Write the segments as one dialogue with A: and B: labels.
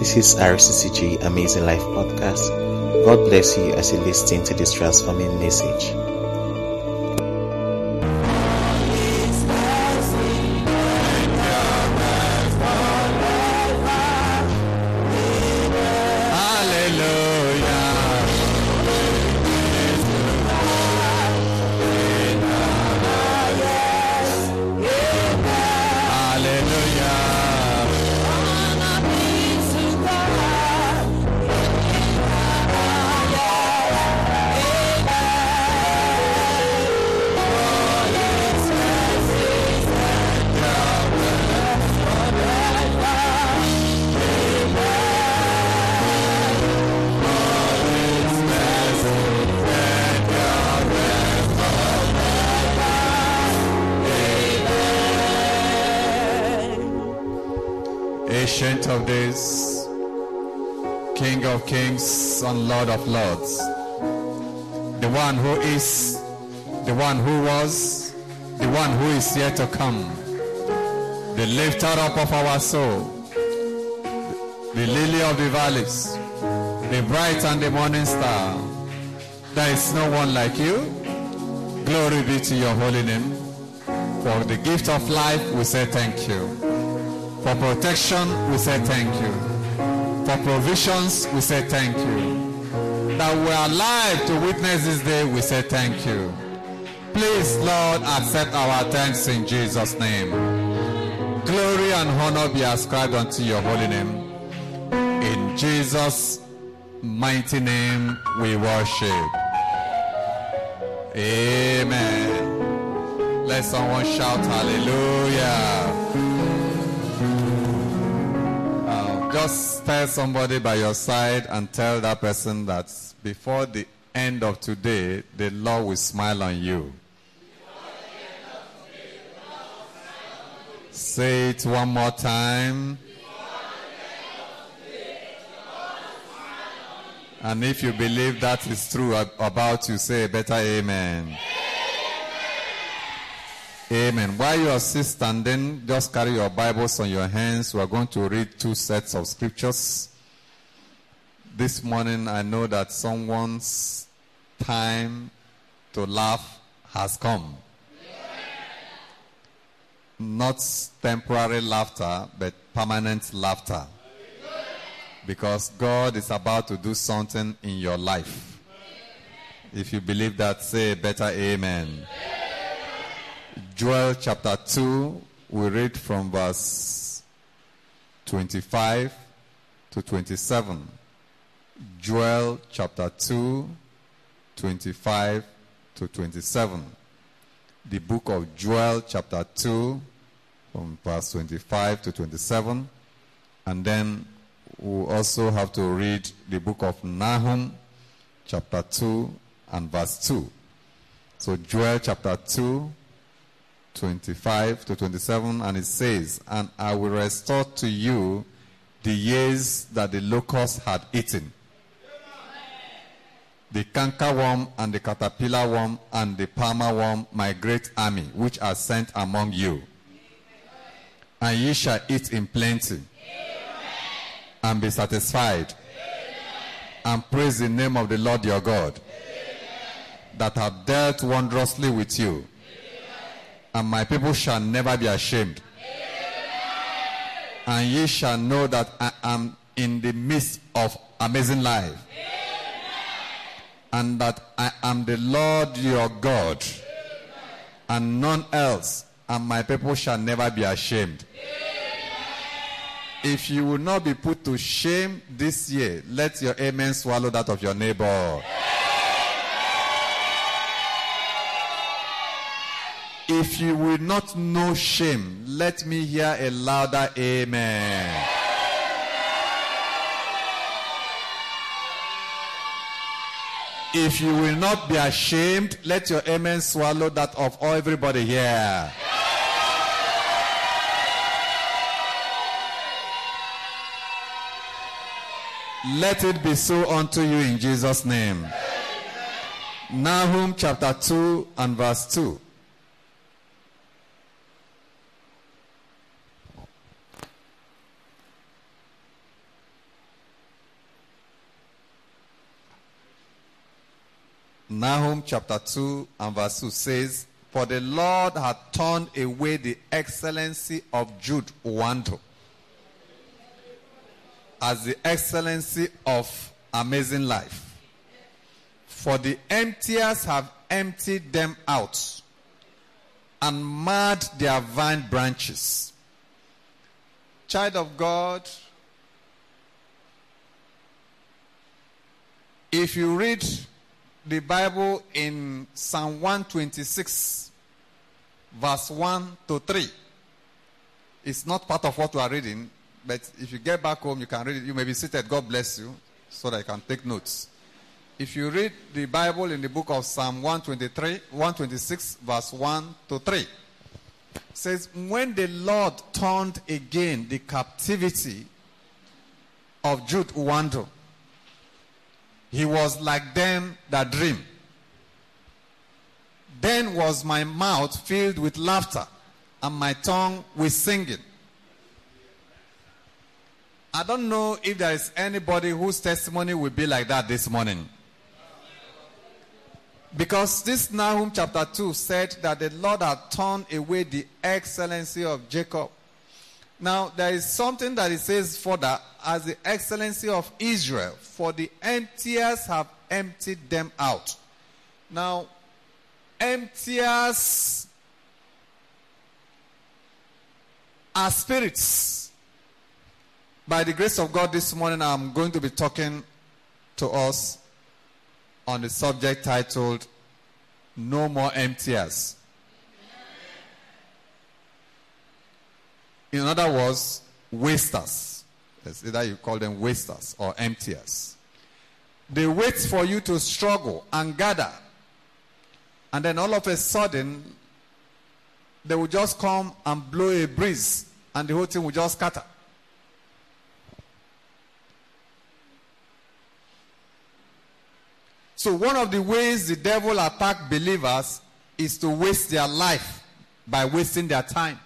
A: This is RCCG Amazing Life Podcast. God bless you as you listen to this transforming message.
B: Lord of lords, the one who is, the one who was, the one who is yet to come, the lifter up of our soul, the lily of the valleys, the bright and the morning star. There is no one like you. Glory be to your holy name. For the gift of life, we say thank you. For protection, we say thank you. For provisions, we say thank you. That we are alive to witness this day, we say thank you. Please, Lord, accept our thanks in Jesus' name. Glory and honor be ascribed unto your holy name. In Jesus' mighty name we worship. Amen. Let someone shout hallelujah. Just tell somebody by your side and tell that person that before the end of today, the Lord will smile on you. Say it one more time. And if you believe that is true about you, say a better amen. Amen. While you are still standing, just carry your Bibles on your hands. We are going to read two sets of scriptures. This morning, I know that someone's time to laugh has come. Not temporary laughter, but permanent laughter. Because God is about to do something in your life. If you believe that, say better amen. Joel chapter 2, we read from verse 25 to 27. Joel chapter 2, 25 to 27. The book of Joel chapter 2, from verse 25 to 27. And then we also have to read the book of Nahum chapter 2 and verse 2. So Joel chapter 2, 25 to 27, and it says, And I will restore to you the years that the locust had eaten, the cankerworm and the caterpillar worm and the palmer worm, my great army, which are sent among you. And ye shall eat in plenty, and be satisfied, and praise the name of the Lord your God, that have dealt wondrously with you and my people shall never be ashamed. Amen. And ye shall know that I am in the midst of amazing life. And that I am the Lord your God, Amen. and none else, and my people shall never be ashamed. If you will not be put to shame this year, let your amen swallow that of your neighbor. If you will not know shame, let me hear a louder amen. If you will not be ashamed, let your amen swallow that of everybody here. Let it be so unto you in Jesus' name. Nahum chapter 2 and verse 2. Nahum chapter 2 and verse 2 says, For the Lord hath turned away the excellency of Jude Wando as the excellency of amazing life. For the emptiers have emptied them out and marred their vine branches. Child of God, if you read the Bible in Psalm 126, verse 1 to 3, it's not part of what we are reading, but if you get back home, you can read it. You may be seated. God bless you, so that I can take notes. If you read the Bible in the book of Psalm 123, 126, verse 1 to 3, it says, When the Lord turned again the captivity of Jude Uwando, he was like them that dream. Then was my mouth filled with laughter and my tongue with singing. I don't know if there is anybody whose testimony will be like that this morning. Because this Nahum chapter 2 said that the Lord had turned away the excellency of Jacob. Now, there is something that it says further as the excellency of Israel, for the emptiers have emptied them out. Now, emptiers are spirits. By the grace of God, this morning I'm going to be talking to us on the subject titled No More Emptiers. In other words, wasters. It's either you call them wasters or emptiers. They wait for you to struggle and gather. And then all of a sudden, they will just come and blow a breeze, and the whole thing will just scatter. So, one of the ways the devil attack believers is to waste their life by wasting their time.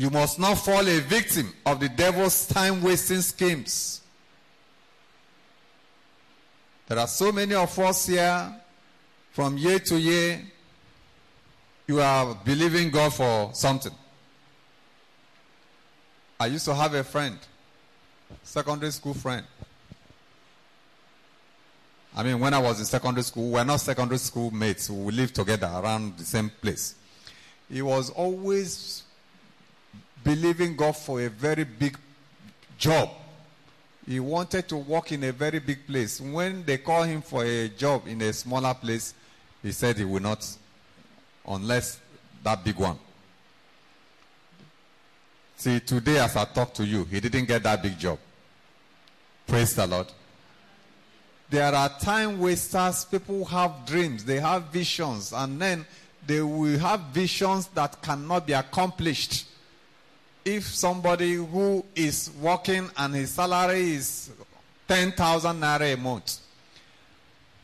B: You must not fall a victim of the devil's time wasting schemes. There are so many of us here from year to year. You are believing God for something. I used to have a friend, secondary school friend. I mean, when I was in secondary school, we were not secondary school mates. We lived together around the same place. He was always believing God for a very big job. He wanted to work in a very big place. When they call him for a job in a smaller place, he said he will not, unless that big one. See, today as I talk to you, he didn't get that big job. Praise the Lord. There are time wasters. People have dreams, they have visions, and then they will have visions that cannot be accomplished. If somebody who is working and his salary is 10,000 naira a month,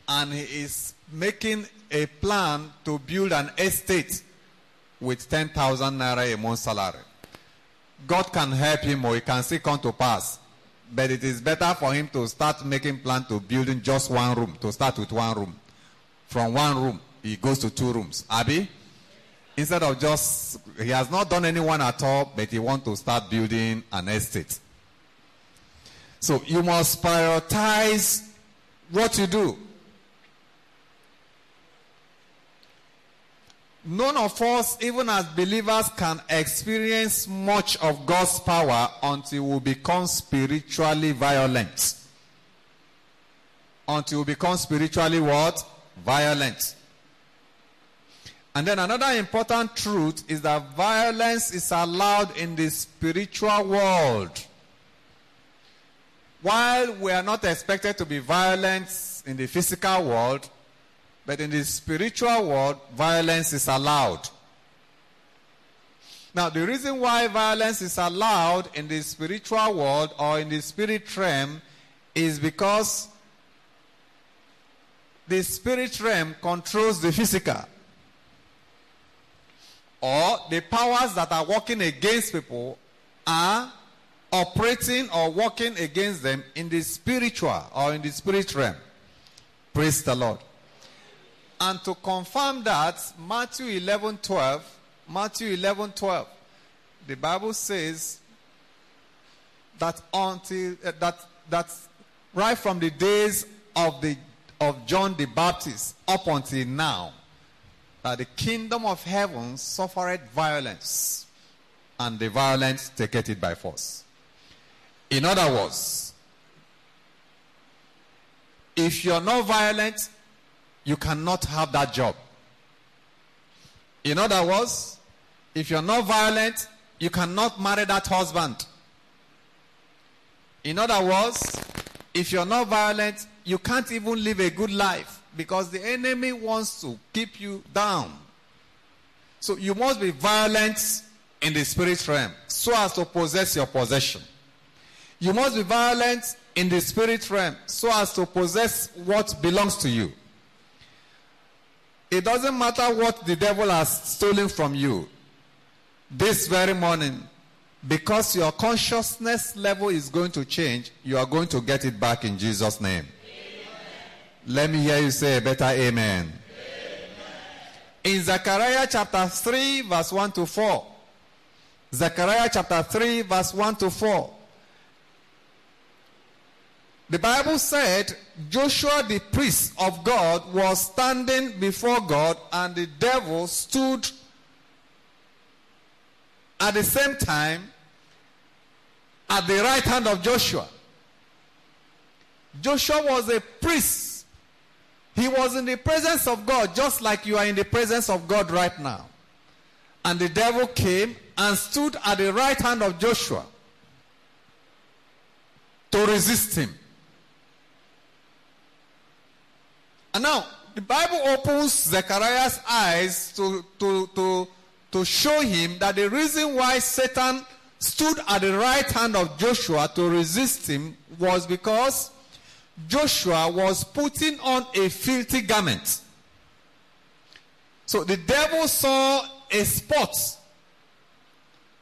B: and he is making a plan to build an estate with 10,000 naira a month salary, God can help him or he can still come to pass. But it is better for him to start making plan to building just one room, to start with one room. From one room, he goes to two rooms. Abby? Instead of just, he has not done anyone at all, but he wants to start building an estate. So you must prioritize what you do. None of us, even as believers, can experience much of God's power until we become spiritually violent. Until we become spiritually what? Violent. And then another important truth is that violence is allowed in the spiritual world. While we are not expected to be violent in the physical world, but in the spiritual world, violence is allowed. Now, the reason why violence is allowed in the spiritual world or in the spirit realm is because the spirit realm controls the physical. Or the powers that are working against people are operating or working against them in the spiritual or in the spirit realm. Praise the Lord. And to confirm that, Matthew 11 12, Matthew 11 12, the Bible says that until uh, that right from the days of the of John the Baptist up until now, that the kingdom of heaven suffered violence, and the violence taketh it by force. In other words, if you're not violent, you cannot have that job. In other words, if you're not violent, you cannot marry that husband. In other words, if you're not violent, you can't even live a good life because the enemy wants to keep you down. So you must be violent in the spirit realm so as to possess your possession. You must be violent in the spirit realm so as to possess what belongs to you. It doesn't matter what the devil has stolen from you. This very morning, because your consciousness level is going to change, you are going to get it back in Jesus' name. Let me hear you say a better amen. amen. In Zechariah chapter 3, verse 1 to 4. Zechariah chapter 3, verse 1 to 4. The Bible said Joshua the priest of God was standing before God and the devil stood at the same time at the right hand of Joshua. Joshua was a priest. He was in the presence of God just like you are in the presence of God right now. And the devil came and stood at the right hand of Joshua to resist him. And now, the Bible opens Zechariah's eyes to, to, to, to show him that the reason why Satan stood at the right hand of Joshua to resist him was because Joshua was putting on a filthy garment. So the devil saw a spot.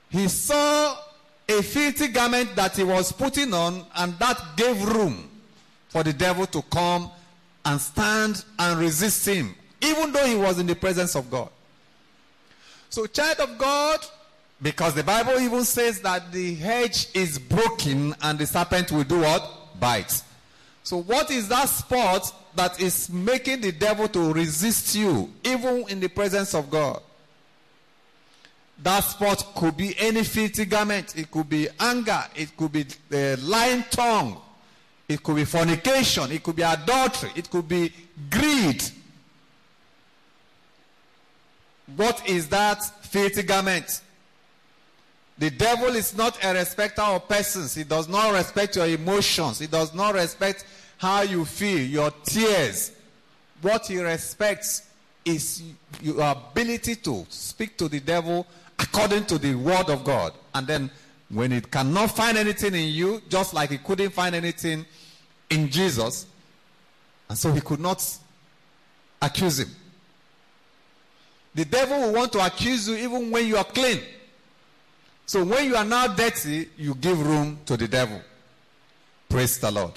B: He saw a filthy garment that he was putting on, and that gave room for the devil to come and stand and resist him, even though he was in the presence of God. So, child of God, because the Bible even says that the hedge is broken and the serpent will do what? Bite. So, what is that spot that is making the devil to resist you, even in the presence of God? That spot could be any filthy garment. It could be anger. It could be the lying tongue. It could be fornication. It could be adultery. It could be greed. What is that filthy garment? The devil is not a respecter of persons. He does not respect your emotions. He does not respect how you feel, your tears. What he respects is your ability to speak to the devil according to the word of God. And then when it cannot find anything in you, just like he couldn't find anything in Jesus, and so he could not accuse him. The devil will want to accuse you even when you are clean. So when you are now dirty, you give room to the devil. Praise the Lord.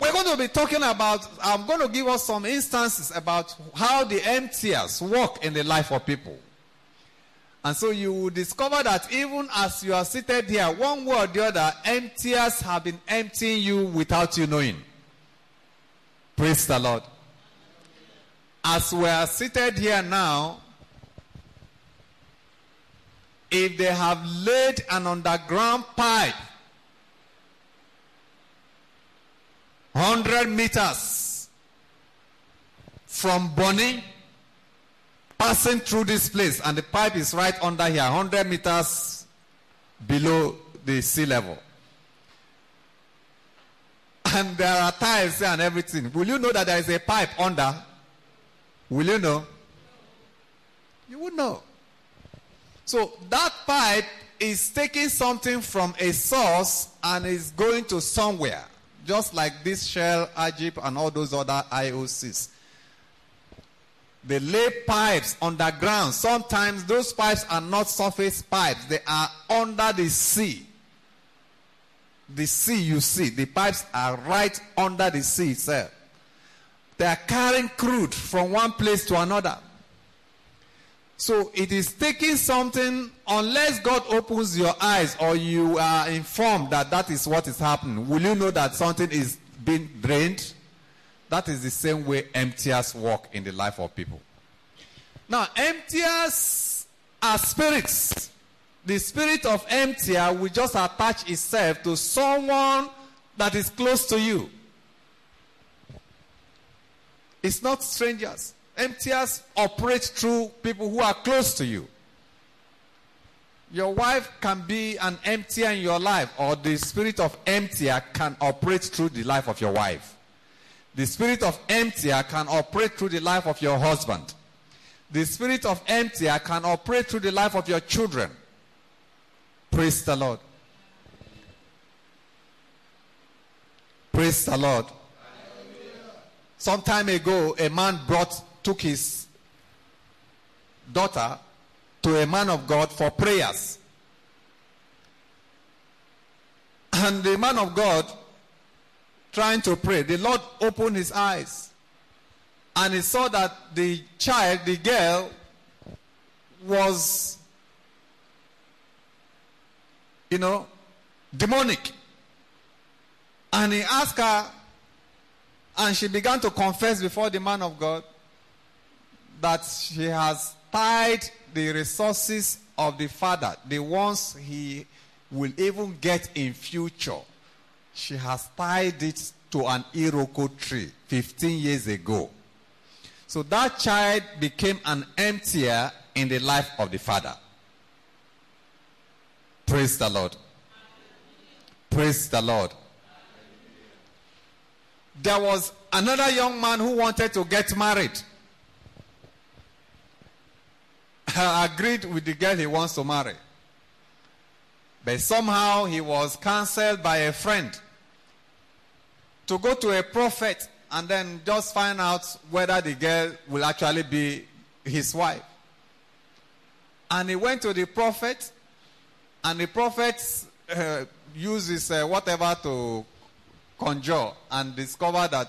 B: We're going to be talking about, I'm going to give us some instances about how the emptiers work in the life of people. And so you will discover that even as you are seated here, one way or the other, emptiers have been emptying you without you knowing. Praise the Lord. As we are seated here now, if they have laid an underground pipe 100 meters from Bonny, passing through this place, and the pipe is right under here, 100 meters below the sea level. And there are tiles and everything. Will you know that there is a pipe under? Will you know? You would know. So that pipe is taking something from a source and is going to somewhere. Just like this Shell, Agip, and all those other IOCs. They lay pipes underground. Sometimes those pipes are not surface pipes, they are under the sea. The sea you see, the pipes are right under the sea itself. They are carrying crude from one place to another. So it is taking something, unless God opens your eyes or you are informed that that is what is happening, will you know that something is being drained? That is the same way emptiers work in the life of people. Now, emptiers are spirits. The spirit of emptier will just attach itself to someone that is close to you. It's not strangers. Emptiers operate through people who are close to you. Your wife can be an emptier in your life, or the spirit of emptier can operate through the life of your wife. The spirit of emptier can operate through the life of your husband. The spirit of emptier can operate through the life of your children. Praise the Lord. Praise the Lord. Some time ago, a man brought, took his daughter to a man of God for prayers. And the man of God, trying to pray, the Lord opened his eyes. And he saw that the child, the girl, was, you know, demonic. And he asked her, and she began to confess before the man of God that she has tied the resources of the father, the ones he will even get in future. She has tied it to an iroko tree 15 years ago. So that child became an emptier in the life of the father. Praise the Lord. Praise the Lord. There was another young man who wanted to get married. agreed with the girl he wants to marry. But somehow he was cancelled by a friend to go to a prophet and then just find out whether the girl will actually be his wife. And he went to the prophet, and the prophet uh, uses uh, whatever to conjure and discover that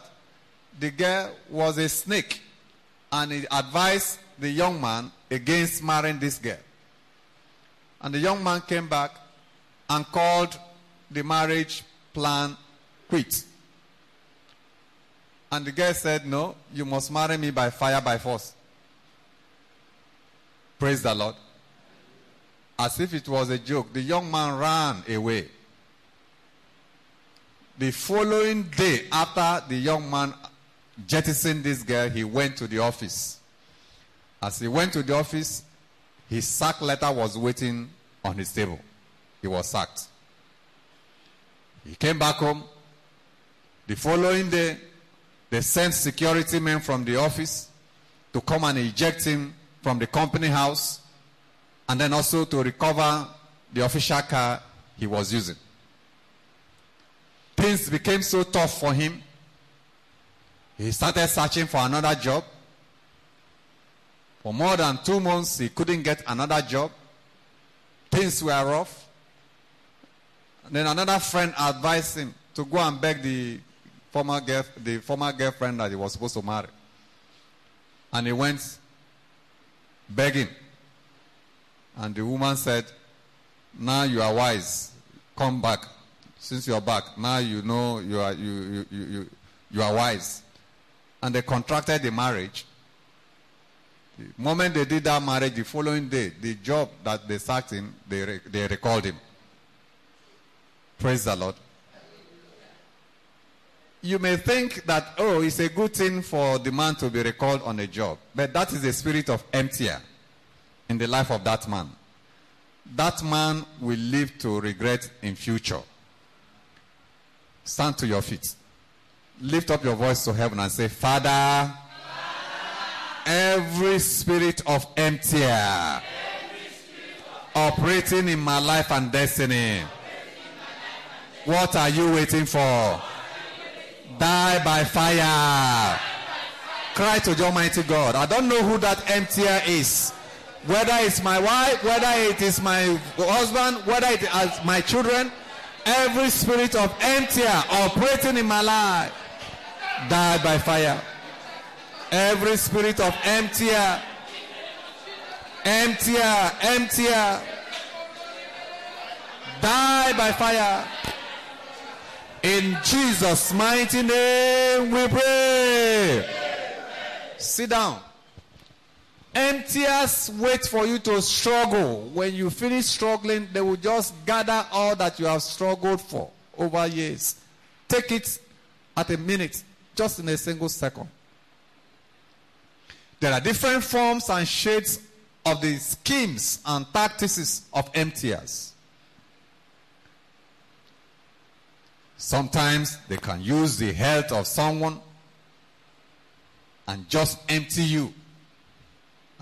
B: the girl was a snake. And he advised the young man against marrying this girl. And the young man came back and called the marriage plan quit. And the girl said, No, you must marry me by fire, by force. Praise the Lord. As if it was a joke, the young man ran away. The following day, after the young man jettisoned this girl, he went to the office. As he went to the office, his sack letter was waiting on his table. He was sacked. He came back home. The following day, they sent security men from the office to come and eject him from the company house and then also to recover the official car he was using. Things became so tough for him. He started searching for another job. For more than two months, he couldn't get another job. Things were rough. And then another friend advised him to go and beg the former, girl, the former girlfriend that he was supposed to marry. And he went begging. And the woman said, Now you are wise. Come back. Since you are back, now you know you are, you, you, you, you are wise. And they contracted the marriage. The moment they did that marriage, the following day, the job that they sacked him, they, they recalled him. Praise the Lord. You may think that, oh, it's a good thing for the man to be recalled on a job. But that is the spirit of emptier in the life of that man. That man will live to regret in future. Stand to your feet. Lift up your voice to heaven and say, Father, Father every spirit of emptier operating in my life and destiny, what are you waiting for? Die by fire. Cry to the Almighty God. I don't know who that emptier is. Whether it's my wife, whether it is my husband, whether it is my children, every spirit of emptier operating in my life, die by fire. Every spirit of emptier, emptier, emptier, die by fire. In Jesus' mighty name we pray. Sit down. Emptiers wait for you to struggle. When you finish struggling, they will just gather all that you have struggled for over years. Take it at a minute, just in a single second. There are different forms and shades of the schemes and tactics of emptiers. Sometimes they can use the health of someone and just empty you.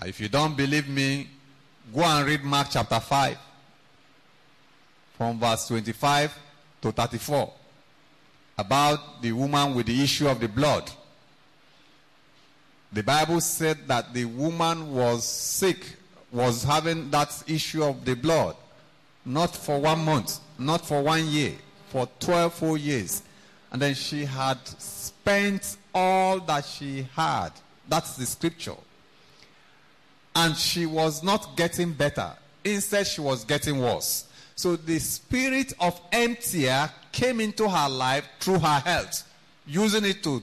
B: If you don't believe me, go and read Mark chapter 5 from verse 25 to 34 about the woman with the issue of the blood. The Bible said that the woman was sick, was having that issue of the blood, not for one month, not for one year, for 12 full years. And then she had spent all that she had. That's the scripture. And she was not getting better. Instead, she was getting worse. So the spirit of emptier came into her life through her health, using it to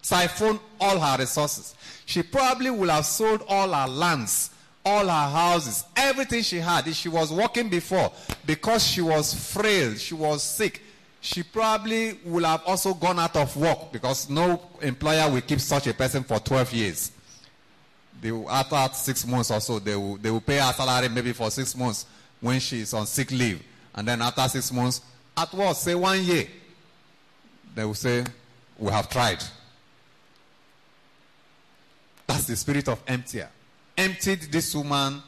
B: siphon all her resources. She probably would have sold all her lands, all her houses, everything she had. If she was working before, because she was frail, she was sick, she probably would have also gone out of work because no employer will keep such a person for 12 years. They will, after six months or so, they will, they will pay her salary maybe for six months when she is on sick leave. And then after six months, at what? Say one year. They will say, We have tried. That's the spirit of emptier. Emptied this woman,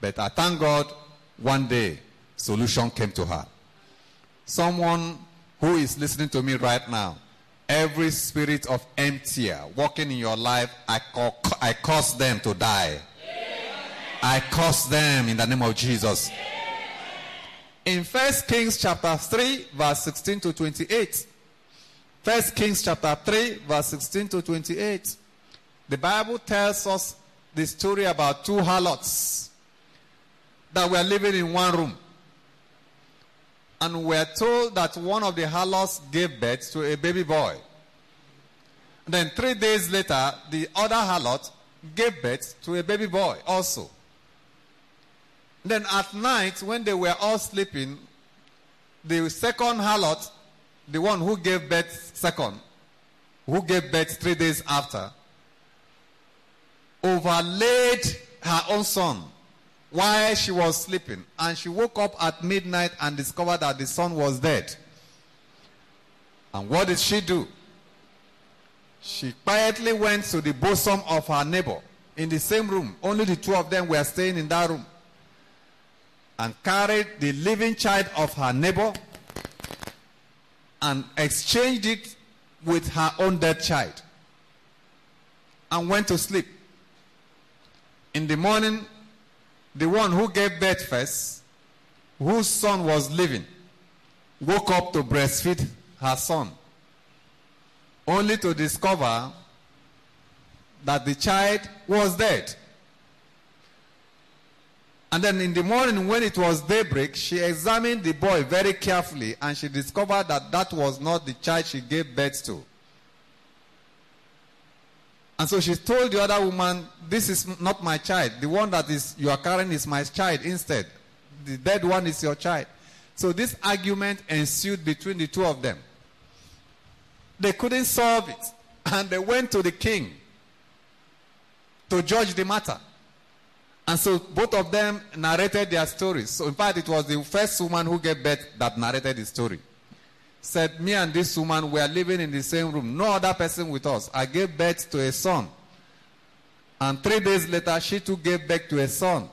B: but I thank God one day solution came to her. Someone who is listening to me right now, every spirit of emptier walking in your life, I, call, I cause them to die. I curse them in the name of Jesus. In First Kings chapter 3, verse 16 to 28. First Kings chapter 3, verse 16 to 28. The Bible tells us the story about two harlots that were living in one room. And we're told that one of the harlots gave birth to a baby boy. And then three days later, the other harlot gave birth to a baby boy also. Then at night, when they were all sleeping, the second harlot, the one who gave birth second, who gave birth three days after, overlaid her own son while she was sleeping. And she woke up at midnight and discovered that the son was dead. And what did she do? She quietly went to the bosom of her neighbor in the same room. Only the two of them were staying in that room. And carried the living child of her neighbor and exchanged it with her own dead child. And went to sleep. In the morning, the one who gave birth first, whose son was living, woke up to breastfeed her son, only to discover that the child was dead. And then in the morning, when it was daybreak, she examined the boy very carefully and she discovered that that was not the child she gave birth to. And so she told the other woman, This is not my child. The one that is you are carrying is my child instead. The dead one is your child. So this argument ensued between the two of them. They couldn't solve it. And they went to the king to judge the matter. And so both of them narrated their stories. So in fact, it was the first woman who gave birth that narrated the story. Said, Me and this woman were living in the same room, no other person with us. I gave birth to a son. And three days later, she too gave birth to a son.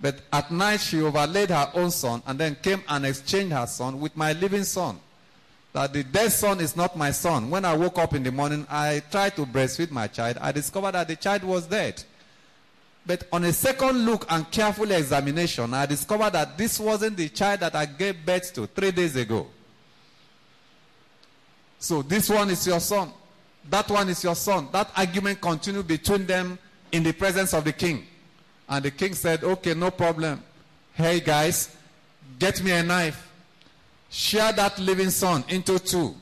B: But at night, she overlaid her own son and then came and exchanged her son with my living son. That the dead son is not my son. When I woke up in the morning, I tried to breastfeed my child. I discovered that the child was dead. But on a second look and careful examination, I discovered that this wasn't the child that I gave birth to three days ago. So this one is your son. That one is your son. That argument continued between them in the presence of the king. And the king said, Okay, no problem. Hey guys, get me a knife. Share that living son into two.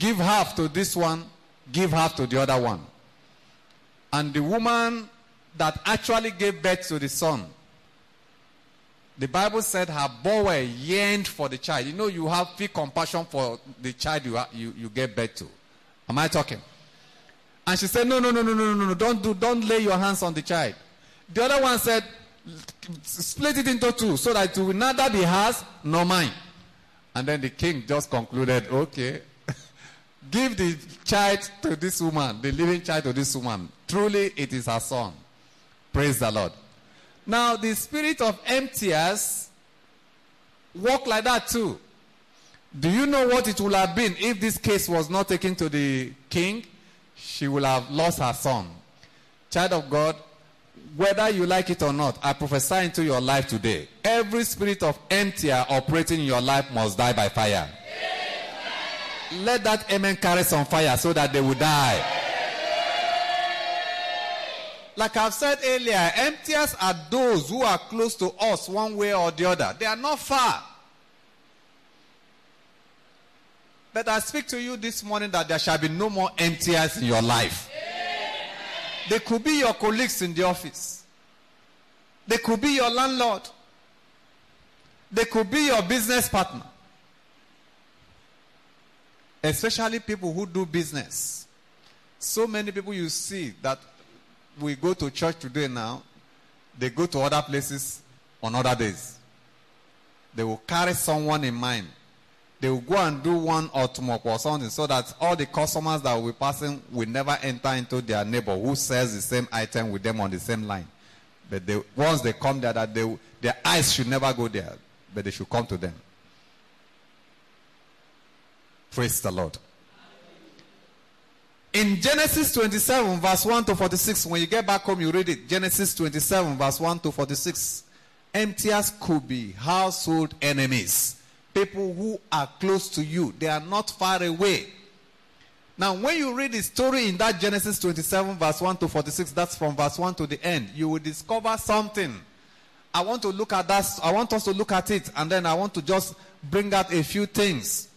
B: Give half to this one, give half to the other one. And the woman that actually gave birth to the son, the Bible said her boy yearned for the child. You know, you have feel compassion for the child you, you, you gave birth to. Am I talking? And she said, No, no, no, no, no, no, no, don't do, don't lay your hands on the child. The other one said, Split it into two so that it will neither be hers nor mine. And then the king just concluded, Okay, give the child to this woman, the living child to this woman. Truly, it is her son. Praise the Lord. Now, the spirit of emptiers walk like that too. Do you know what it would have been if this case was not taken to the king? She will have lost her son. Child of God, whether you like it or not, I prophesy into your life today. Every spirit of emptier operating in your life must die by fire. Let that amen carry some fire so that they will die. Like I've said earlier, emptiers are those who are close to us one way or the other. They are not far. But I speak to you this morning that there shall be no more emptiers in your life. They could be your colleagues in the office. They could be your landlord. They could be your business partner. Especially people who do business. So many people you see that we go to church today now, they go to other places on other days. They will carry someone in mind. They will go and do one or two more or something so that all the customers that will be passing will never enter into their neighbor who sells the same item with them on the same line. But they, once they come there, that they, their eyes should never go there, but they should come to them. Praise the Lord. In Genesis 27, verse 1 to 46, when you get back home, you read it. Genesis 27, verse 1 to 46. Emptiers could be household enemies. People who are close to you, they are not far away. Now, when you read the story in that Genesis 27, verse 1 to 46, that's from verse 1 to the end, you will discover something. I want to look at that, I want us to look at it, and then I want to just bring out a few things.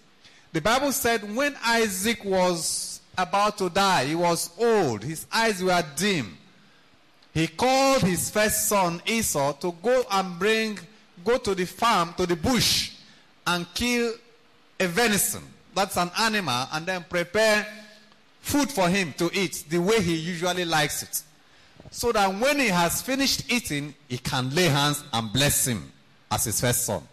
B: The Bible said when Isaac was about to die, he was old, his eyes were dim. He called his first son Esau to go and bring, go to the farm, to the bush, and kill a venison. That's an animal, and then prepare food for him to eat the way he usually likes it. So that when he has finished eating, he can lay hands and bless him as his first son.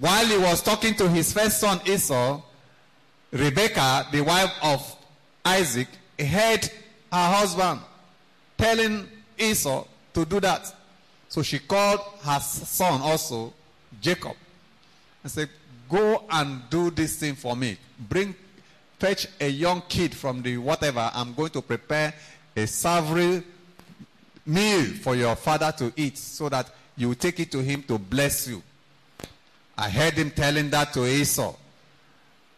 B: While he was talking to his first son Esau, Rebecca, the wife of Isaac, heard her husband telling Esau to do that. So she called her son also, Jacob, and said, Go and do this thing for me. Bring, fetch a young kid from the whatever. I'm going to prepare a savory meal for your father to eat so that you take it to him to bless you. I heard him telling that to Esau.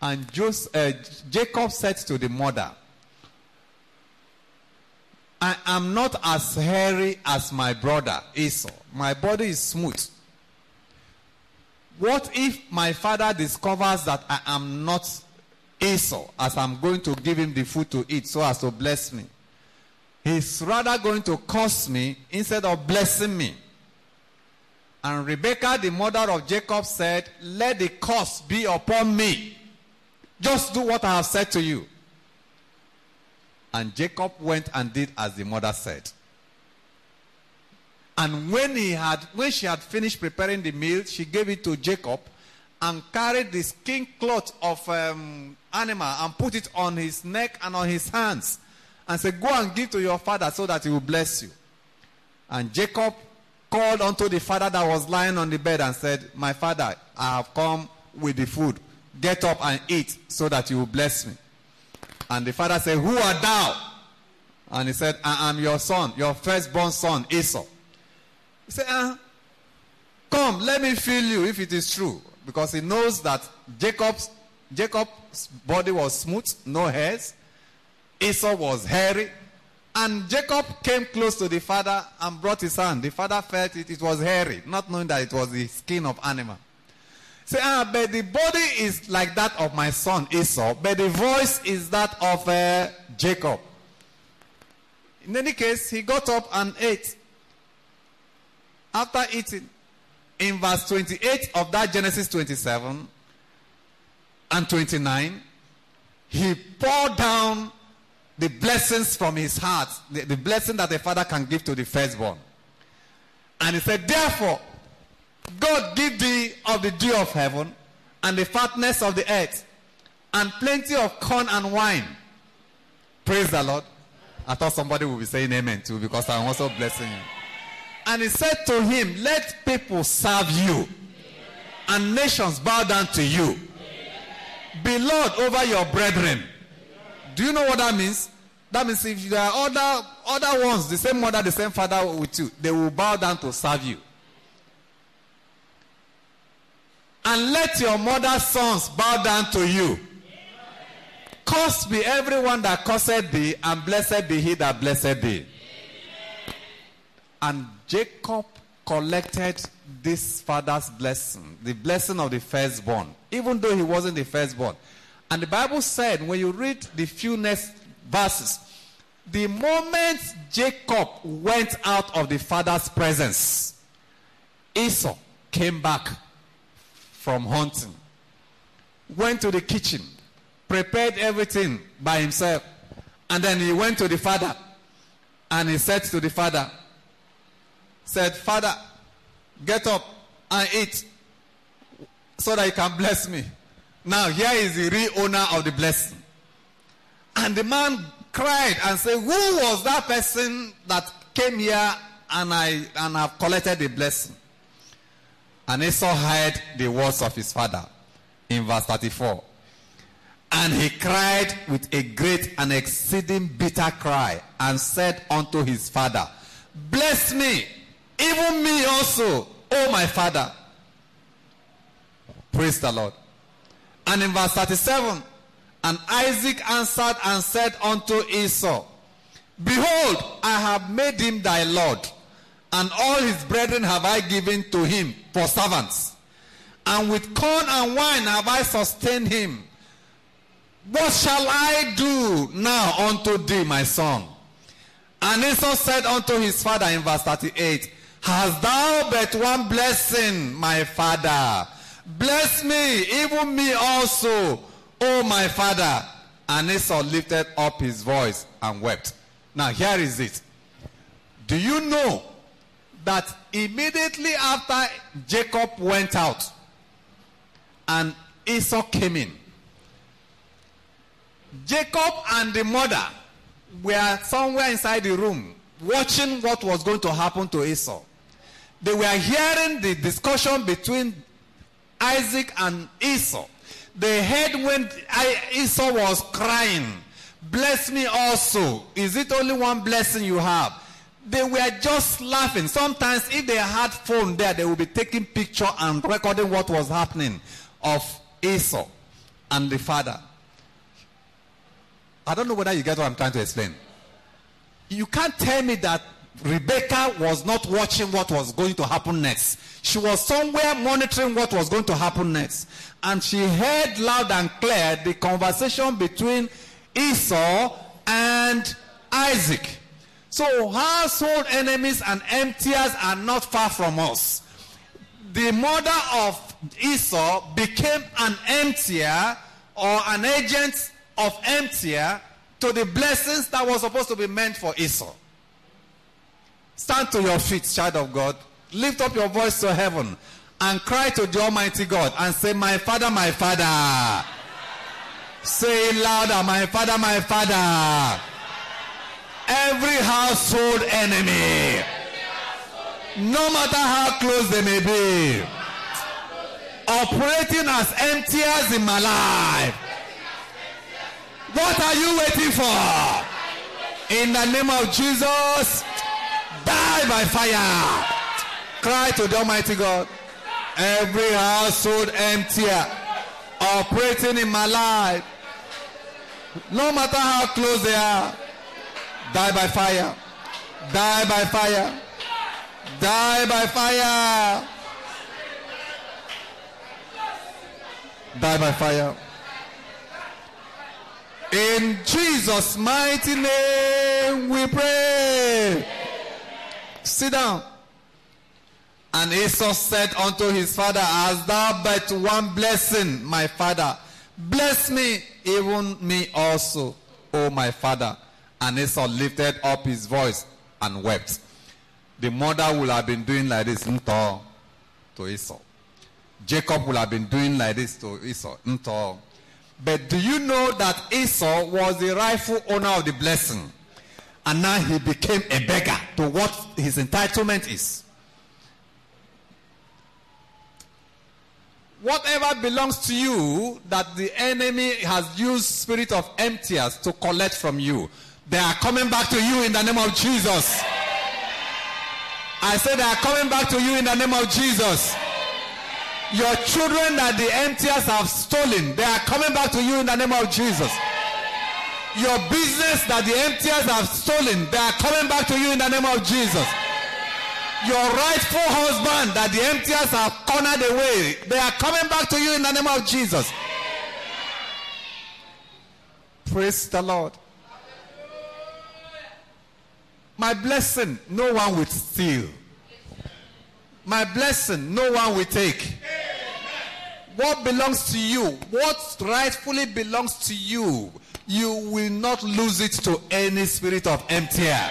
B: And Joseph, uh, Jacob said to the mother, I am not as hairy as my brother Esau. My body is smooth. What if my father discovers that I am not Esau as I'm going to give him the food to eat so as to bless me? He's rather going to curse me instead of blessing me. And Rebekah, the mother of Jacob, said, Let the curse be upon me. Just do what I have said to you. And Jacob went and did as the mother said. And when he had when she had finished preparing the meal, she gave it to Jacob and carried the skin cloth of um, animal and put it on his neck and on his hands and said, Go and give to your father so that he will bless you. And Jacob called unto the father that was lying on the bed and said, My father, I have come with the food. Get up and eat so that you will bless me. And the father said, Who art thou? And he said, I am your son, your firstborn son, Esau. He said, uh, Come, let me feel you if it is true. Because he knows that Jacob's, Jacob's body was smooth, no hairs. Esau was hairy. And Jacob came close to the father and brought his hand. The father felt it, it was hairy, not knowing that it was the skin of animal. Say, ah, but the body is like that of my son Esau, but the voice is that of uh, Jacob. In any case, he got up and ate. After eating, in verse 28 of that Genesis 27 and 29, he poured down the blessings from his heart, the, the blessing that a father can give to the firstborn. And he said, Therefore, God give thee of the dew of heaven and the fatness of the earth and plenty of corn and wine. Praise the Lord. I thought somebody would be saying amen too because I'm also blessing you. And he said to him, Let people serve you and nations bow down to you. Be Lord over your brethren. Do you know what that means? That means if there are other, other ones, the same mother, the same father with you, they will bow down to serve you. And let your mother's sons bow down to you. Cursed be everyone that cursed thee, and blessed be he that blessed thee. And Jacob collected this father's blessing, the blessing of the firstborn, even though he wasn't the firstborn. And the Bible said, when you read the few next verses, the moment Jacob went out of the father's presence, Esau came back from hunting, went to the kitchen, prepared everything by himself, and then he went to the father and he said to the father, said, Father, get up and eat so that you can bless me. Now, here is the real owner of the blessing. And the man cried and said, Who was that person that came here and I and have collected the blessing? And Esau heard the words of his father in verse 34. And he cried with a great and exceeding bitter cry and said unto his father, Bless me, even me also, O my father. Praise the Lord. And in verse 37, and Isaac answered and said unto Esau, Behold, I have made him thy Lord, and all his brethren have I given to him for servants. And with corn and wine have I sustained him. What shall I do now unto thee, my son? And Esau said unto his father in verse 38, Hast thou but one blessing, my father? Bless me, even me also, O my father. And Esau lifted up his voice and wept. Now, here is it. Do you know that immediately after Jacob went out and Esau came in, Jacob and the mother were somewhere inside the room watching what was going to happen to Esau. They were hearing the discussion between Isaac and Esau. They heard when Esau was crying, Bless me also. Is it only one blessing you have? They were just laughing. Sometimes, if they had phone there, they would be taking picture and recording what was happening of Esau and the father. I don't know whether you get what I'm trying to explain. You can't tell me that Rebecca was not watching what was going to happen next. She was somewhere monitoring what was going to happen next. And she heard loud and clear the conversation between Esau and Isaac. So, household enemies and emptiers are not far from us. The mother of Esau became an emptier or an agent of emptier to the blessings that was supposed to be meant for Esau. Stand to your feet, child of God. Lift up your voice to heaven and cry to the Almighty God and say, My Father, my Father. Say it louder, My Father, my Father. Every household enemy, no matter how close they may be, operating as emptiers in my life. What are you waiting for? In the name of Jesus, die by fire. Cry to the Almighty God. Every household emptier operating in my life, No matter how close they are, die by fire. Die by fire. Die by fire. Die by fire. In Jesus' mighty name we pray. Sit down. And Esau said unto his father, As thou but one blessing, my father, bless me, even me also, O my father. And Esau lifted up his voice and wept. The mother would have been doing like this to Esau. Jacob would have been doing like this to Esau. But do you know that Esau was the rightful owner of the blessing? And now he became a beggar to what his entitlement is. Whatever belongs to you that the enemy has used spirit of emptiers to collect from you, they are coming back to you in the name of Jesus. I said they are coming back to you in the name of Jesus. Your children that the emptiers have stolen, they are coming back to you in the name of Jesus. Your business that the emptiers have stolen, they are coming back to you in the name of Jesus. Your rightful husband that the emptiers have cornered away, they are coming back to you in the name of Jesus. Praise the Lord. My blessing, no one will steal. My blessing, no one will take. What belongs to you, what rightfully belongs to you, you will not lose it to any spirit of emptier.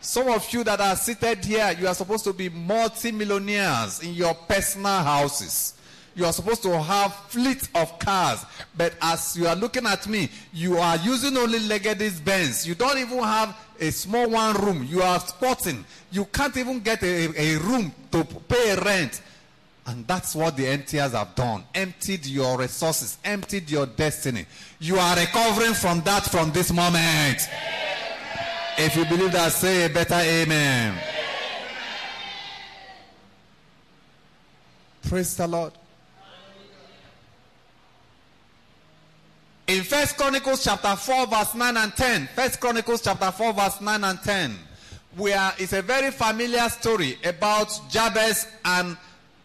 B: Some of you that are seated here, you are supposed to be multi-millionaires in your personal houses. You are supposed to have fleet of cars. But as you are looking at me, you are using only Legacy's Benz. You don't even have a small one room. You are sporting. You can't even get a, a room to pay rent. And that's what the emptiers have done. Emptied your resources, emptied your destiny. You are recovering from that from this moment. If you believe that, say a better amen. Praise the Lord. In First Chronicles chapter 4, verse 9 and 10. First Chronicles chapter 4, verse 9 and 10. Where it's a very familiar story about Jabez and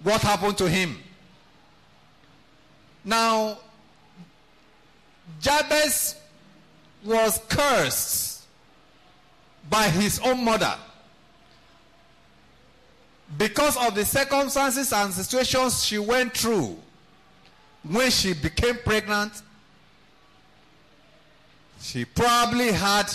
B: what happened to him. Now, Jabez was cursed by his own mother because of the circumstances and situations she went through when she became pregnant she probably had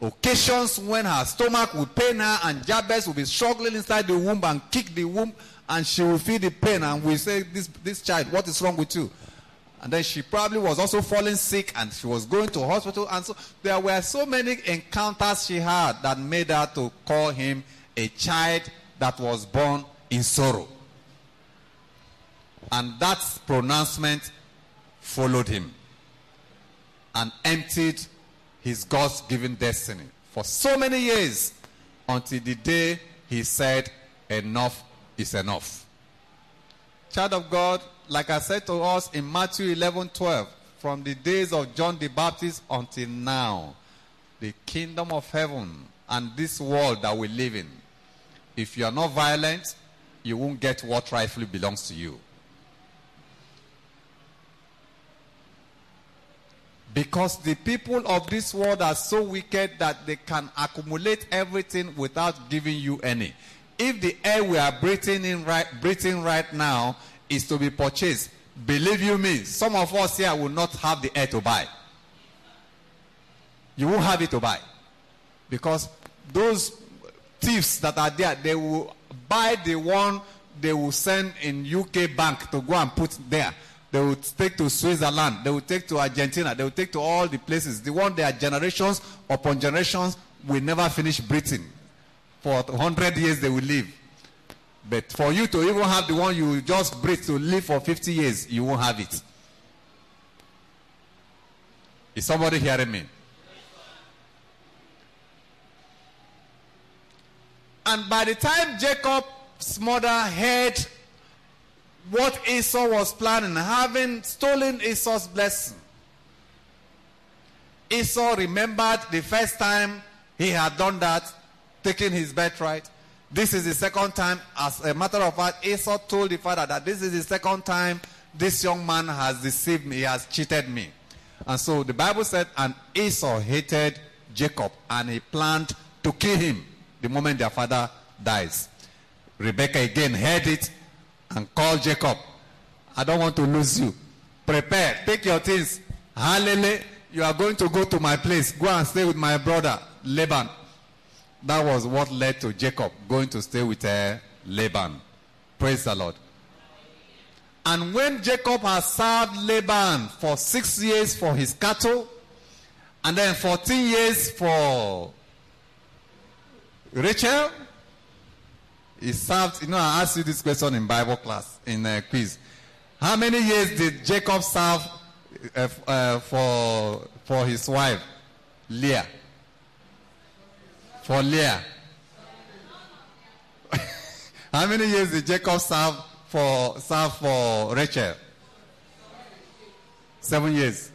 B: occasions when her stomach would pain her and Jabez would be struggling inside the womb and kick the womb and she will feel the pain and we say this this child what is wrong with you? And then she probably was also falling sick and she was going to hospital and so there were so many encounters she had that made her to call him a child that was born in sorrow. And that pronouncement followed him and emptied his God's given destiny for so many years until the day he said, Enough is enough. Child of God, like I said to us in Matthew 11 12, from the days of John the Baptist until now, the kingdom of heaven and this world that we live in, if you are not violent, you won't get what rightfully belongs to you. Because the people of this world are so wicked that they can accumulate everything without giving you any. If the air we are breathing in right, breathing right now is to be purchased, believe you me, some of us here will not have the air to buy. You won't have it to buy. Because those thieves that are there, they will buy the one they will send in UK bank to go and put there. They will take to Switzerland. They will take to Argentina. They will take to all the places. The one their generations upon generations will never finish breathing. For 100 years they will live. But for you to even have the one you just breathe to live for 50 years, you won't have it. Is somebody hearing me? And by the time Jacob's mother heard what Esau was planning, having stolen Esau's blessing, Esau remembered the first time he had done that, taking his birthright. This is the second time. As a matter of fact, Esau told the father that this is the second time this young man has deceived me, he has cheated me. And so the Bible said, and Esau hated Jacob and he planned to kill him the moment their father dies. Rebecca again heard it and call Jacob. I don't want to lose you. Prepare, take your things. Hallelujah. You are going to go to my place. Go and stay with my brother Laban. That was what led to Jacob going to stay with uh, Laban. Praise the Lord. And when Jacob has served Laban for six years for his cattle, and then 14 years for Rachel, he served. You know, I asked you this question in Bible class, in a quiz. How many years did Jacob serve uh, uh, for, for his wife, Leah? For Leah. How many years did Jacob serve for serve for Rachel? Seven years.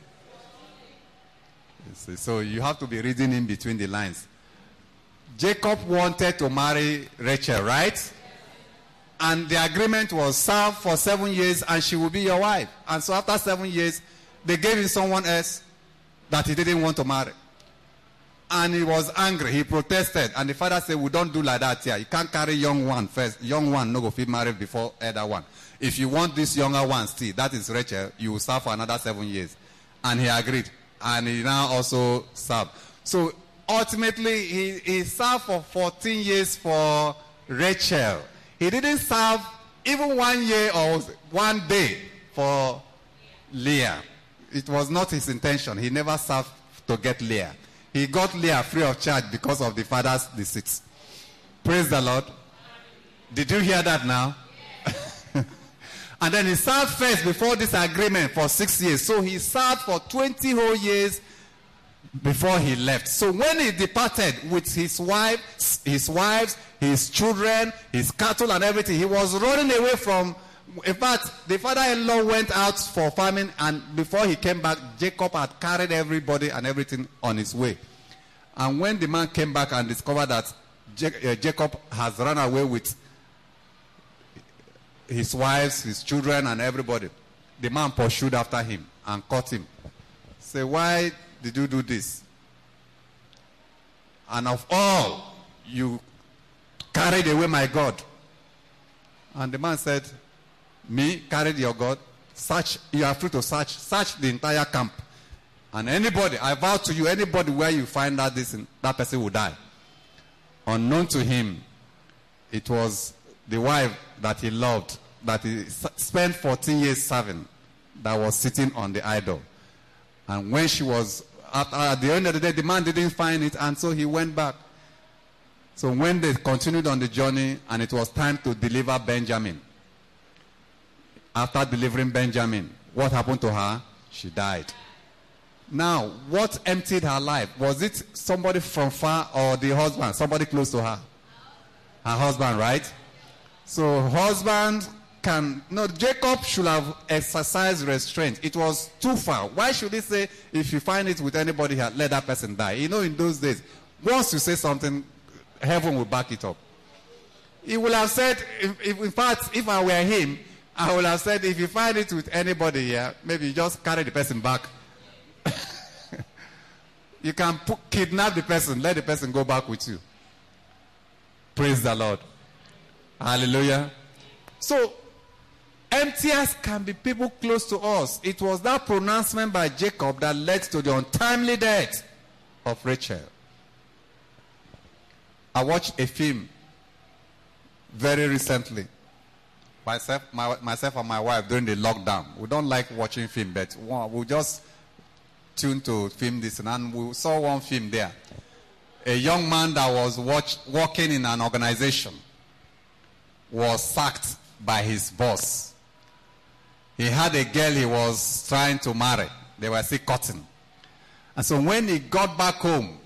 B: So you have to be reading in between the lines. Jacob wanted to marry Rachel, right? And the agreement was serve for seven years and she will be your wife. And so after seven years, they gave him someone else that he didn't want to marry. And he was angry. He protested. And the father said, We don't do like that here. You can't carry young one first. Young one no go fit marry before elder one. If you want this younger one still, that is Rachel, you will serve for another seven years. And he agreed. And he now also served. So ultimately, he, he served for 14 years for Rachel. He didn't serve even one year or one day for Leah. It was not his intention. He never served to get Leah. He got Leah free of charge because of the father's deceit. Praise the Lord. Did you hear that now? and then he served first before this agreement for six years. So he served for 20 whole years before he left. So when he departed with his wife, his wives, his children, his cattle and everything, he was running away from in fact, the father-in-law went out for farming, and before he came back, Jacob had carried everybody and everything on his way. And when the man came back and discovered that uh, Jacob has run away with his wives, his children, and everybody, the man pursued after him and caught him. Say, why did you do this? And of all, you carried away my God. And the man said, me carried your God. Search, you are free to search, search the entire camp. And anybody, I vow to you, anybody where you find out this, that person will die. Unknown to him, it was the wife that he loved, that he spent 14 years serving, that was sitting on the idol. And when she was, at, uh, at the end of the day, the man didn't find it, and so he went back. So when they continued on the journey, and it was time to deliver Benjamin, after delivering Benjamin, what happened to her? She died. Now, what emptied her life? Was it somebody from far or the husband, somebody close to her? Her husband, right? So, husband can, no, Jacob should have exercised restraint. It was too far. Why should he say, if you find it with anybody here, let that person die? You know, in those days, once you say something, heaven will back it up. He will have said, if, if, in fact, if I were him, I would have said, if you find it with anybody here, maybe just carry the person back. you can put, kidnap the person, let the person go back with you. Praise the Lord. Hallelujah. So, emptiers can be people close to us. It was that pronouncement by Jacob that led to the untimely death of Rachel. I watched a film very recently myself, my, myself and my wife during the lockdown. We don't like watching film, but we just tune to film this, and we saw one film there. A young man that was watch, working in an organization was sacked by his boss. He had a girl he was trying to marry. They were still cutting. And so when he got back home,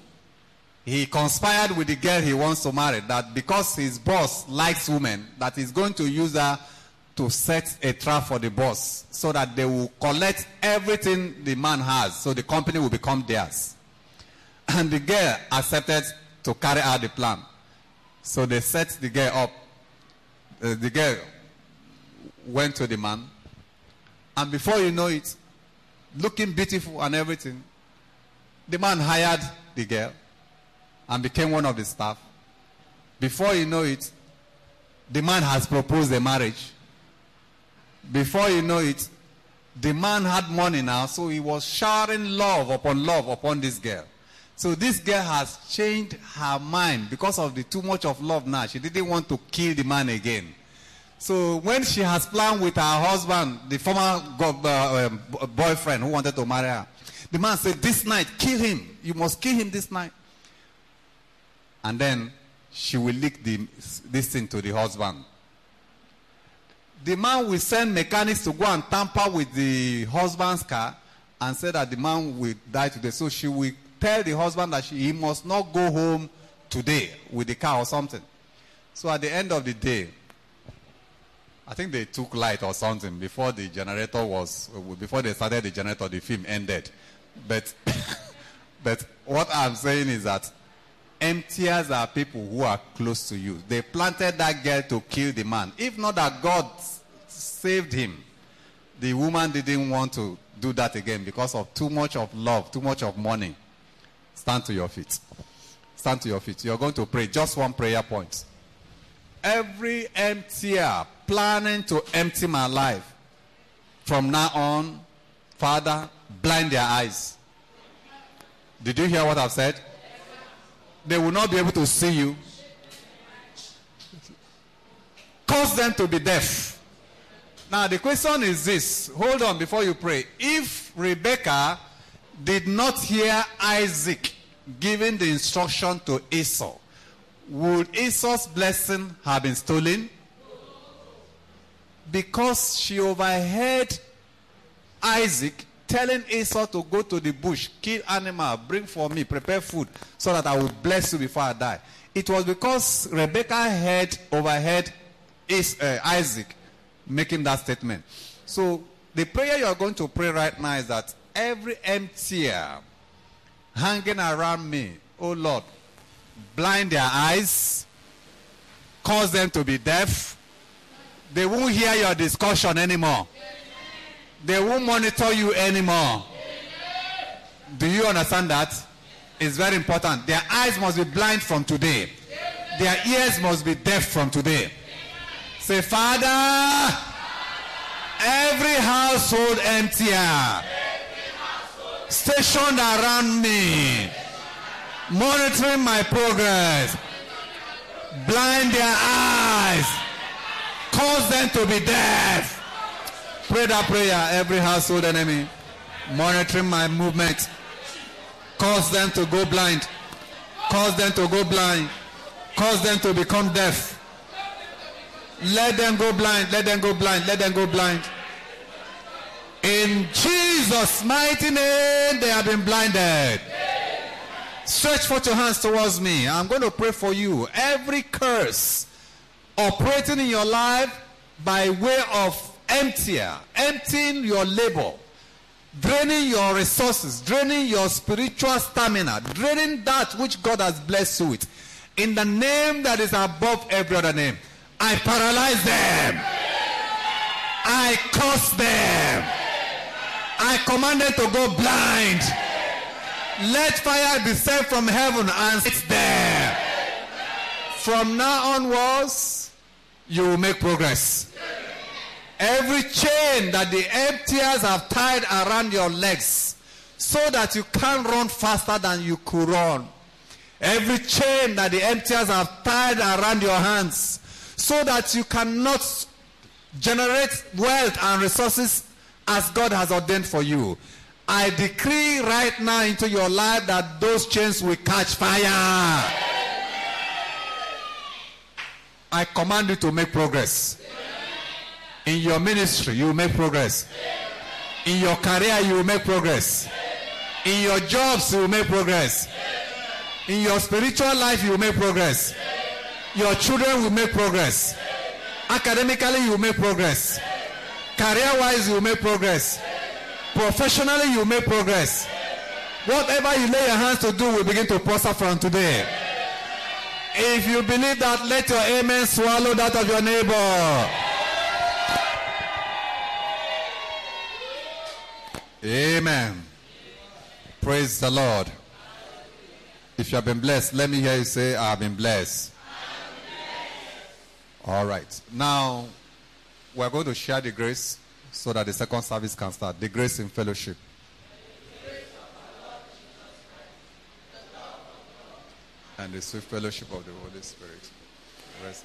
B: he conspired with the girl he wants to marry that because his boss likes women, that he's going to use her to set a trap for the boss so that they will collect everything the man has so the company will become theirs. And the girl accepted to carry out the plan. So they set the girl up. Uh, the girl went to the man. And before you know it, looking beautiful and everything, the man hired the girl and became one of the staff. Before you know it, the man has proposed the marriage. Before you know it, the man had money now, so he was showering love upon love upon this girl. So this girl has changed her mind because of the too much of love now. She didn't want to kill the man again. So when she has planned with her husband, the former go- uh, um, boyfriend who wanted to marry her, the man said, This night, kill him. You must kill him this night. And then she will leak the, this thing to the husband. The man will send mechanics to go and tamper with the husband's car and say that the man will die today. So she will tell the husband that she, he must not go home today with the car or something. So at the end of the day, I think they took light or something before the generator was, before they started the generator, the film ended. But, but what I'm saying is that emptiers are people who are close to you. They planted that girl to kill the man. If not that God saved him, the woman didn't want to do that again because of too much of love, too much of money. Stand to your feet. Stand to your feet. You're going to pray just one prayer point. Every emptier planning to empty my life from now on, Father, blind their eyes. Did you hear what I've said? They will not be able to see you. Cause them to be deaf. Now, the question is this hold on before you pray. If Rebecca did not hear Isaac giving the instruction to Esau, would Esau's blessing have been stolen? Because she overheard Isaac telling Esau to go to the bush, kill animal, bring for me, prepare food, so that I will bless you before I die. It was because Rebecca had overheard uh, Isaac making that statement. So the prayer you are going to pray right now is that every emptier hanging around me, oh Lord, blind their eyes, cause them to be deaf. They won't hear your discussion anymore. They won't monitor you anymore. Do you understand that? It's very important. Their eyes must be blind from today. Their ears must be deaf from today. Say, Father, every household emptier, stationed around me, monitoring my progress, blind their eyes, cause them to be deaf. Pray that prayer, every household enemy, monitoring my movement, cause them to go blind, cause them to go blind, cause them to become deaf. Let them go blind, let them go blind, let them go blind. In Jesus' mighty name, they have been blinded. Stretch forth your hands towards me. I'm going to pray for you. Every curse operating in your life by way of emptier, emptying your labor, draining your resources, draining your spiritual stamina, draining that which God has blessed you with. In the name that is above every other name, I paralyze them. I curse them. I command them to go blind. Let fire be sent from heaven and sit there. From now onwards, you will make progress. Every chain that the emptiers have tied around your legs so that you can't run faster than you could run. Every chain that the emptiers have tied around your hands so that you cannot generate wealth and resources as God has ordained for you. I decree right now into your life that those chains will catch fire. I command you to make progress. In your ministry, you make progress. In your career, you make progress. In your jobs, you make progress. In your spiritual life, you make progress. Your children will make progress. Academically, you make progress. Career wise, you make progress. Professionally, you make progress. Whatever you lay your hands to do will begin to prosper from today. If you believe that, let your amen swallow that of your neighbor. Amen. Praise the Lord. If you have been blessed, let me hear you say, I have been blessed. All right. Now, we're going to share the grace so that the second service can start. The grace in fellowship. And the sweet fellowship of the Holy Spirit. Rest.